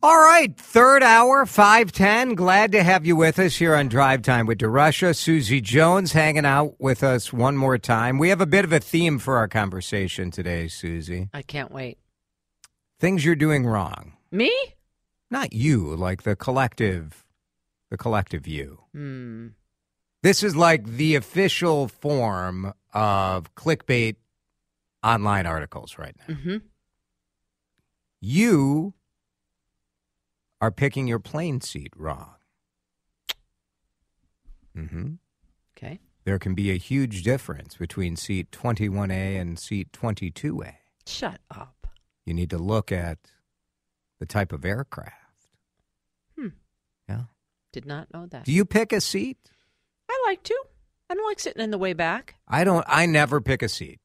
All right, third hour, 510. Glad to have you with us here on Drive Time with DeRusha. Susie Jones hanging out with us one more time. We have a bit of a theme for our conversation today, Susie. I can't wait. Things you're doing wrong. Me? Not you, like the collective, the collective you. Hmm. This is like the official form of clickbait online articles right now. Mm-hmm. You are picking your plane seat wrong. hmm Okay. There can be a huge difference between seat 21A and seat 22A. Shut up. You need to look at the type of aircraft. Hmm. Yeah. Did not know that. Do you pick a seat? I like to. I don't like sitting in the way back. I don't. I never pick a seat.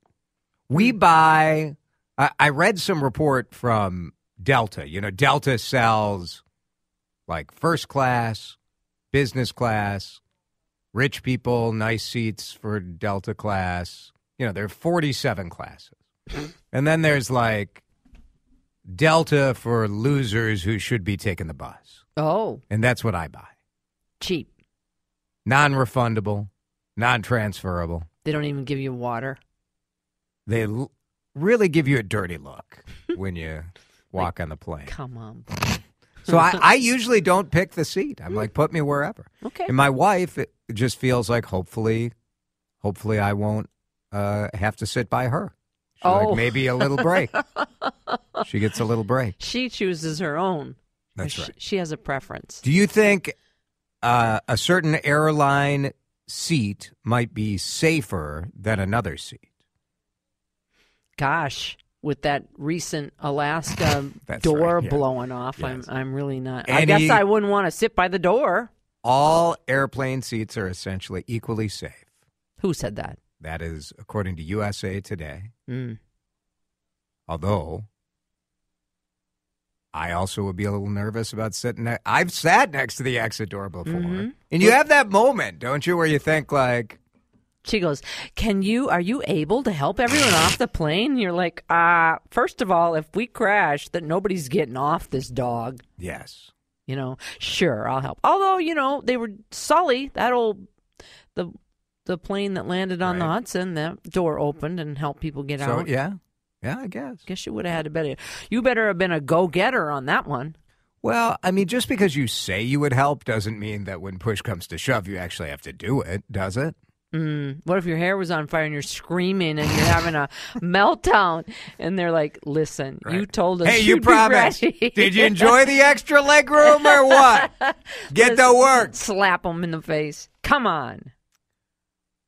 We buy. I, I read some report from Delta. You know, Delta sells like first class, business class, rich people, nice seats for Delta class. You know, there are 47 classes. and then there's like Delta for losers who should be taking the bus. Oh, And that's what I buy. cheap. Non refundable, non transferable. They don't even give you water. They l- really give you a dirty look when you walk on the plane. Come on. So I, I usually don't pick the seat. I'm like, put me wherever. Okay. And my wife, it just feels like hopefully, hopefully I won't uh, have to sit by her. She's Oh. like maybe a little break. she gets a little break. She chooses her own. That's she, right. She has a preference. Do you think uh, a certain airline seat might be safer than another seat? Gosh, with that recent Alaska door right, yeah. blowing off, Yes. I'm I'm really not. I guess I wouldn't want to sit by the door. All airplane seats are essentially equally safe. Who said that? That is according to USA Today. Mm. Although I also would be a little nervous about sitting. Ne- I've sat next to the exit door before, Mhm. and you have that moment, don't you, where you think like, She goes, "Can you? Are you able to help everyone off the plane?" You're like, "Uh, first of all, if we crash, that nobody's getting off this dog." yes, You know, sure, I'll help. Although, you know, they were Sully, that old the the plane that landed on the Hudson, that door opened and helped people get so out. yeah, yeah, I guess. Guess you would have had to better. You better have been a go getter on that one. Well, I mean, just because you say you would help doesn't mean that when push comes to shove, you actually have to do it, does it? Mm. What if your hair was on fire and you're screaming and you're having a meltdown? And they're like, "Listen, you told us Hey, you promised. Did you enjoy the extra leg room or what? Get to work. Slap them in the face. Come on.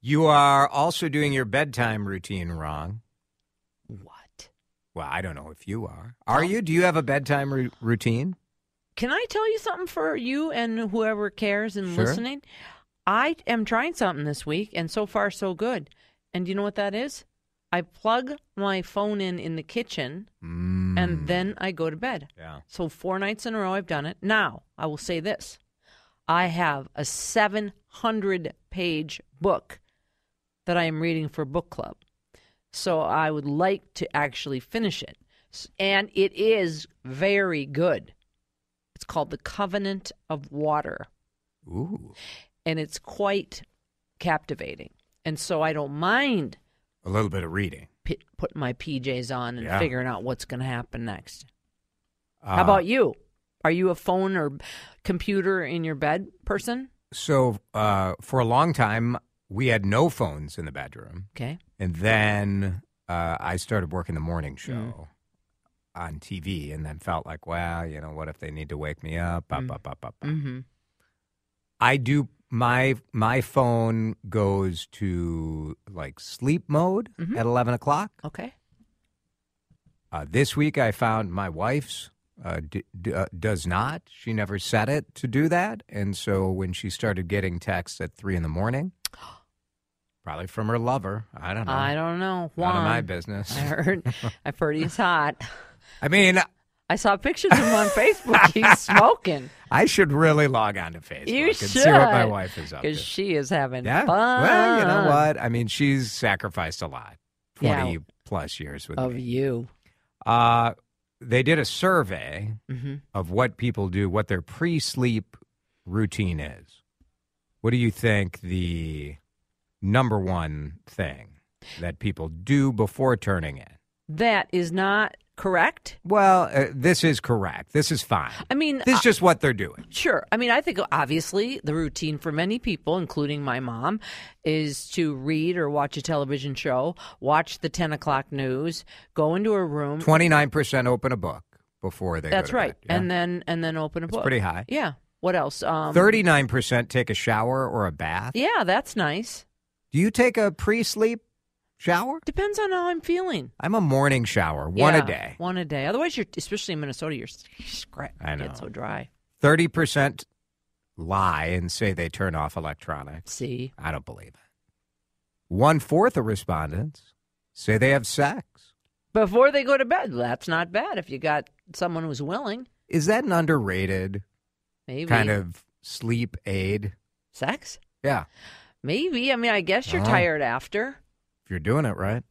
You are also doing your bedtime routine wrong. What? Well, I don't know if you are. Are you? Do you have a bedtime ru- routine? Can I tell you something for you and whoever cares and Sure. listening? I am trying something this week, and so far so good. And you know what that is? I plug my phone in in the kitchen, Mm. and then I go to bed. yeah. So four nights in a row I've done it. Now I will say this: I have a 700 page book that I am reading for book club. So I would like to actually finish it, and it is very good. It's called The Covenant of Water, Ooh, and it's quite captivating. And so I don't mind a little bit of reading. p- putting my PJs on and Yeah. figuring out what's going to happen next. Uh, How about you? Are you a phone or computer in your bed person? So, uh, for a long time, we had no phones in the bedroom, Okay. and then uh, I started working the morning show Mm. on TV, and then felt like, well, you know, what if they need to wake me up? Up, Mm. up, up, up, up. Mm-hmm. I do my my phone goes to like sleep mode Mhm. at eleven o'clock. Okay. Uh, this week, I found my wife's uh, d- d- uh, does not. She never set it to do that. And so when she started getting texts at three in the morning, probably from her lover, I don't know. I don't know. None of my business. I heard. I've heard he's hot. I mean, I saw pictures of him on Facebook. He's smoking. I should really log on to Facebook You and should. see what my wife is up to. Because she is having Yeah. fun. Well, you know what? I mean, she's sacrificed a lot. Yeah. 20 plus years with Of me. you. Uh, they did a survey hmm of what people do, what their pre sleep routine is. What do you think the number one thing that people do before turning in? That is not correct. Well, uh, this is correct. This is fine. I mean, This is just what they're doing. Sure. I mean, I think obviously the routine for many people, including my mom, is to read or watch a television show, watch the 10 o'clock news, go into a room. 29% open a book before they go That's to right. bed. Yeah. And then and then open a It's book. pretty high. Yeah. What else? Um, 39% take a shower or a bath. Yeah, that's nice. Do you take a pre sleep shower? Depends on how I'm feeling. I'm a morning shower, one Yeah, a day. One a day. Otherwise, you're especially in Minnesota, you're scratch. I know. Get so dry. 30% lie and say they turn off electronics. See, I don't believe it. One fourth of respondents say they have sex. before they go to bed, that's not bad if you got someone who's willing. Is that an underrated Maybe kind of sleep aid? sex. Yeah, Maybe. I mean, I guess you're Oh. tired after. If you're doing it right.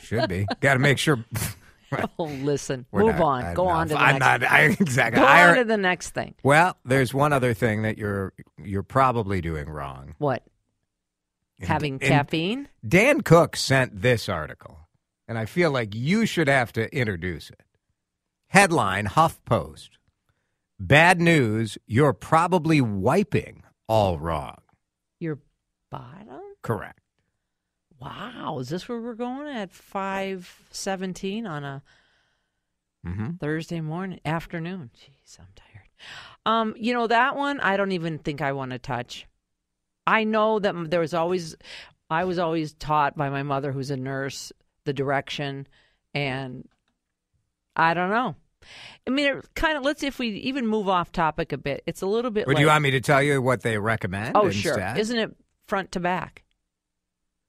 Should be. Got to make sure. Oh, listen. we're Move not- on. I'm Go not- on to the I'm next. not. I, exactly. Go I- on to the next thing. well, there's one other thing that you're you're probably doing wrong. What? And- Having and caffeine? Dan Cook sent this article, and I feel like you should have to introduce it. Headline HuffPost Bad news, you're probably wiping all wrong. Your bottom? Correct. Wow. Is this where we're going at five seventeen on a Mm-hmm. Thursday morning afternoon? Jeez, I'm tired. Um, you know that one I don't even think I want to touch. I know that there was always I was always taught by my mother who's a nurse the direction and I don't know. I mean, it kind of let's see if we even move off topic a bit. It's a little bit Would like you want me to tell you what they recommend? Oh, instead? sure. Isn't it front to back?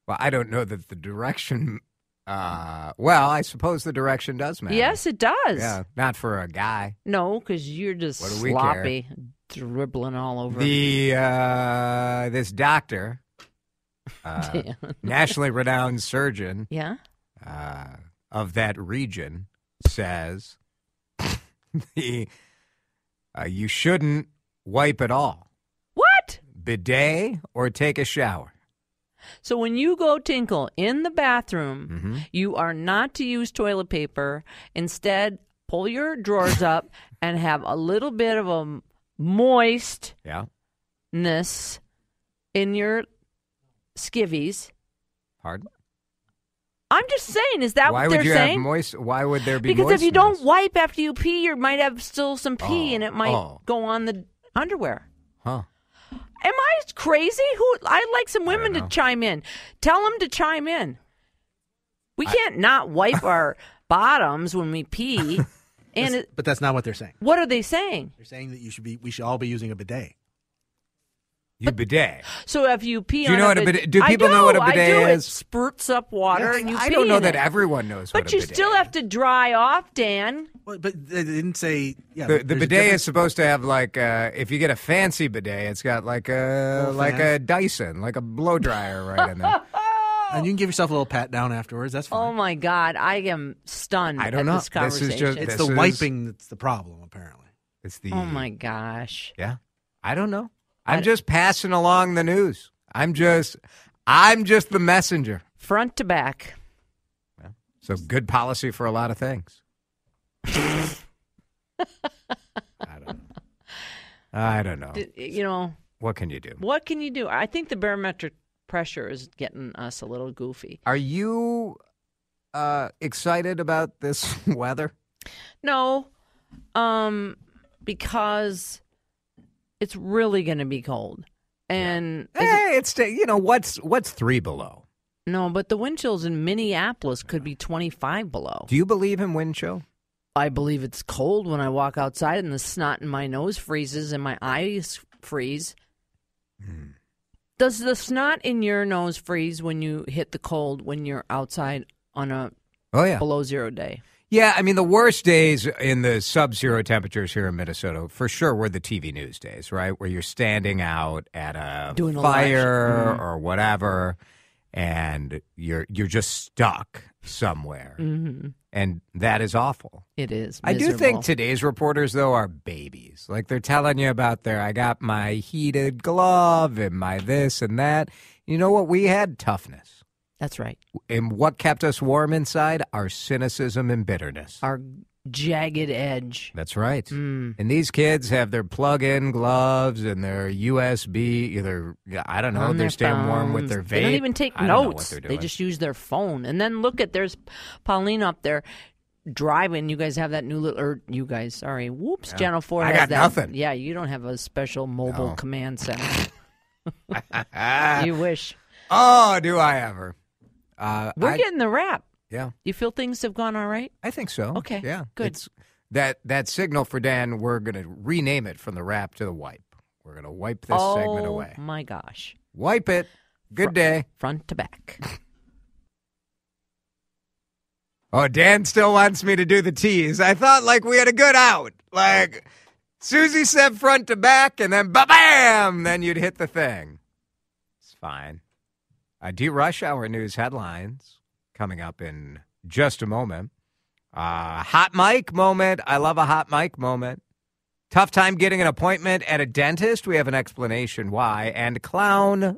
Well, I don't know that the direction. Uh, well, I suppose the direction does matter. Yes, it does. Yeah, not for a guy. No, because you're just What do we sloppy, dribbling all over. The uh, this doctor, uh, nationally renowned surgeon yeah. uh, of that region, says the uh, you shouldn't wipe at all. What? Bidet or take a shower. So when you go tinkle in the bathroom, Mm-hmm. you are not to use toilet paper. Instead, pull your drawers up and have a little bit of a moistness Yeah. in your skivvies. Pardon. I'm just saying, is that why what they're you saying? have moist? Why would there be because if you don't wipe after you pee, you might have still some pee, Oh, and it might oh. go on the underwear. Huh. Am I crazy? Who I'd like some women to chime in. Tell them to chime in. We can't not wipe our bottoms when we pee. And it, But that's not what they're saying. what are they saying? They're saying that you should be. We should all be using a bidet. You bidet. So if you pee Do you on know a what a bid- bidet- do I people know what a I bidet do. It is? spurts up water and you I pee don't know in that it. everyone knows what But a you bidet still is. have to dry off, Dan. Well, but they didn't say. Yeah, The, the bidet is supposed to have like uh, if you get a fancy bidet, it's got like a Little like fan. a Dyson, like a blow dryer right in there. and you can give yourself a little pat down afterwards. That's fine. Oh my God, I am stunned I don't at know. this This is just- it's this the is- wiping that's the problem, apparently. It's the oh my gosh. yeah. I don't know. I'm just passing along the news. I'm just I'm just the messenger. Front to back. So good policy for a lot of things. I don't know. I don't know. D- You know, What can you do? what can you do? I think the barometric pressure is getting us a little goofy. Are you uh, excited about this weather? No, um, because it's really going to be cold. And it- Hey, it's you know what's what's three below. no, but the wind chills in Minneapolis could be 25 below. Do you believe in wind chill? I believe it's cold when I walk outside and the snot in my nose freezes and my eyes freeze. Hmm. Does the snot in your nose freeze when you hit the cold when you're outside on a Oh yeah. below zero day? Yeah, I mean the worst days in the sub-zero temperatures here in Minnesota for sure were the TV news days, right? Where you're standing out at a Doing a fire Mhm. or whatever and you're you're just stuck somewhere. hmm And that is awful. It is. I do think today's reporters though are babies. Like they're telling you about their I got my heated glove and my this and that. You know what? We had toughness. That's right. And what kept us warm inside? Our cynicism and bitterness. Our jagged edge. That's right. Mm. And these kids have their plug-in gloves and their USB. Either I don't know, they're their staying warm with their vape. They don't even take I don't know what notes. They just use their phone. And then look at there's Pauline up there driving. You guys have that new little, or you guys, sorry, whoops, Channel Four I has got that. nothing. Yeah, you don't have a special mobile No. command center. You wish. oh, do I ever? Uh, We're I, getting the wrap. yeah, You feel things have gone all right? I think so. Okay, yeah, good. It's that that signal for Dan. We're going to rename it from the wrap to the wipe. We're going to wipe this oh segment away. my gosh, Wipe it. Good day. front to back. Oh, Dan still wants me to do the tease. I thought like we had a good out. Like Susie said front to back and then ba bam, then you'd hit the thing. It's fine. Uh, DeRush-Hour News headlines coming up in just a moment. Uh, hot mic moment. I love a hot mic moment. Tough time getting an appointment at a dentist. We have an explanation why. And clown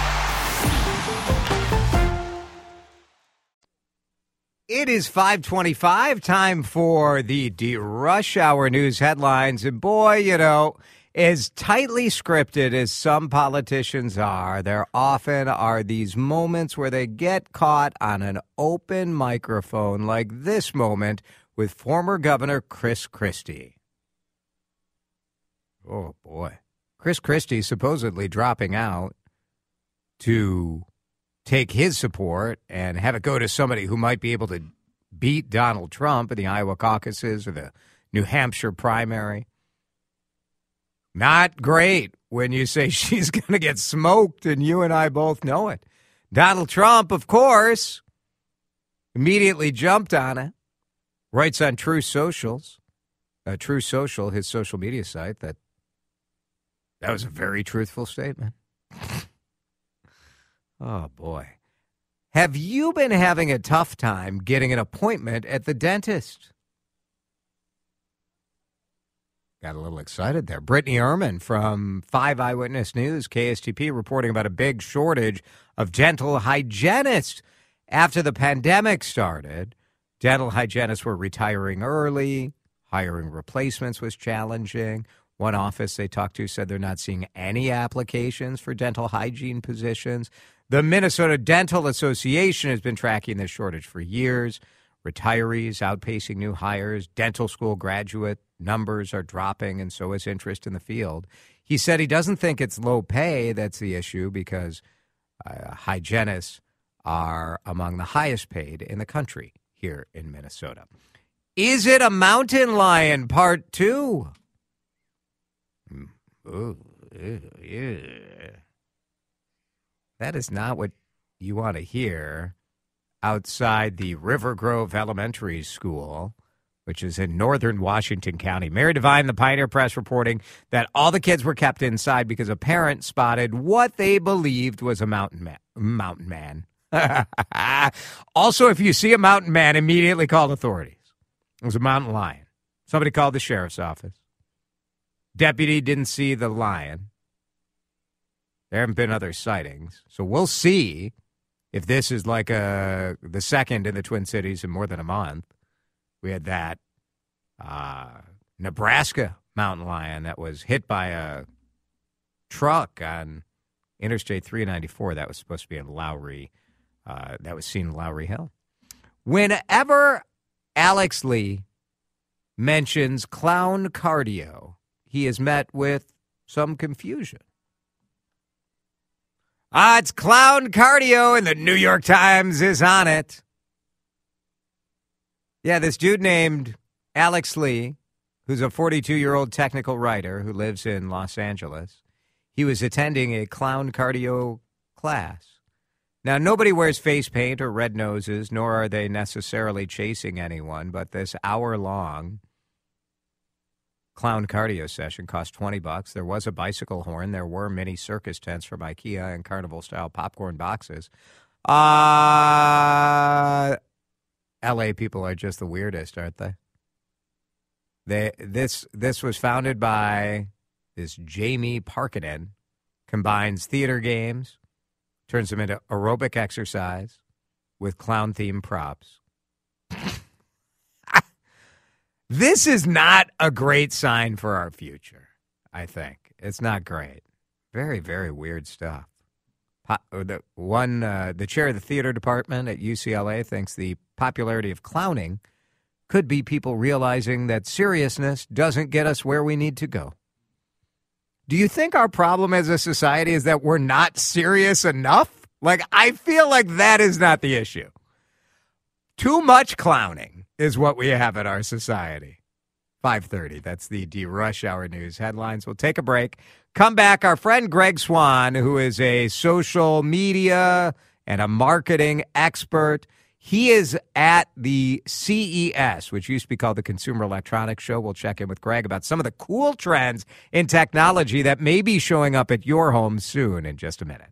It is 525, time for the DeRush-Hour news headlines. And boy, you know, as tightly scripted as some politicians are, there often are these moments where they get caught on an open microphone, like this moment with former Governor Chris Christie. Oh, boy. Chris Christie supposedly dropping out to take his support and have it go to somebody who might be able to beat Donald Trump in the Iowa caucuses or the New Hampshire primary. Not great when you say she's going to get smoked, and you and I both know it. Donald Trump, of course, immediately jumped on it, writes on Truth Socials, uh, Truth Social, his social media site, that that was a very truthful statement. Oh, boy. Have you been having a tough time getting an appointment at the dentist? Got a little excited there. Brittany Ehrman from 5 Eyewitness News, KSTP, reporting about a big shortage of dental hygienists. After the pandemic started, dental hygienists were retiring early, hiring replacements was challenging. One office they talked to said they're not seeing any applications for dental hygiene positions. The Minnesota Dental Association has been tracking this shortage for years. Retirees outpacing new hires, dental school graduate numbers are dropping, and so is interest in the field. He said he doesn't think it's low pay that's the issue because uh, hygienists are among the highest paid in the country here in Minnesota. Is it a mountain lion part two? Mm, ooh, ew, ew. That is not what you want to hear outside the River Grove Elementary School, which is in northern Washington County. Mary Divine, the Pioneer Press, reporting that all the kids were kept inside because a parent spotted what they believed was a mountain man. Mountain man. also, if you see a mountain man, immediately call authorities. It was a mountain lion. Somebody called the sheriff's office. Deputy didn't see the lion. There haven't been other sightings, so we'll see if this is like a the second in the Twin Cities in more than a month. We had that uh, Nebraska mountain lion that was hit by a truck on Interstate 394. That was supposed to be in Lowry. Uh, that was seen in Lowry Hill. Whenever Alex Lee mentions clown cardio, he is met with some confusion. Ah, it's clown cardio, and the New York Times is on it. Yeah, this dude named Alex Lee, who's a 42 year old technical writer who lives in Los Angeles, he was attending a clown cardio class. Now, nobody wears face paint or red noses, nor are they necessarily chasing anyone, but this hour long clown cardio session cost 20 bucks. There was a bicycle horn. There were mini circus tents from IKEA and carnival style popcorn boxes. Uh, LA people are just the weirdest, aren't they? They this this was founded by this Jamie Parkinen combines theater games, turns them into aerobic exercise with clown themed props. This is not a great sign for our future, I think. It's not great. Very, very weird stuff. Uh, the one, uh, the chair of the theater department at UCLA thinks the popularity of clowning could be people realizing that seriousness doesn't get us where we need to go. Do you think our problem as a society is that we're not serious enough? Like, I feel like that is not the issue. Too much clowning is what we have in our society. 5:30. That's the DeRush-Hour news headlines. We'll take a break. Come back. Our friend Greg Swan, who is a social media and a marketing expert, he is at the CES, which used to be called the Consumer Electronics Show. We'll check in with Greg about some of the cool trends in technology that may be showing up at your home soon in just a minute.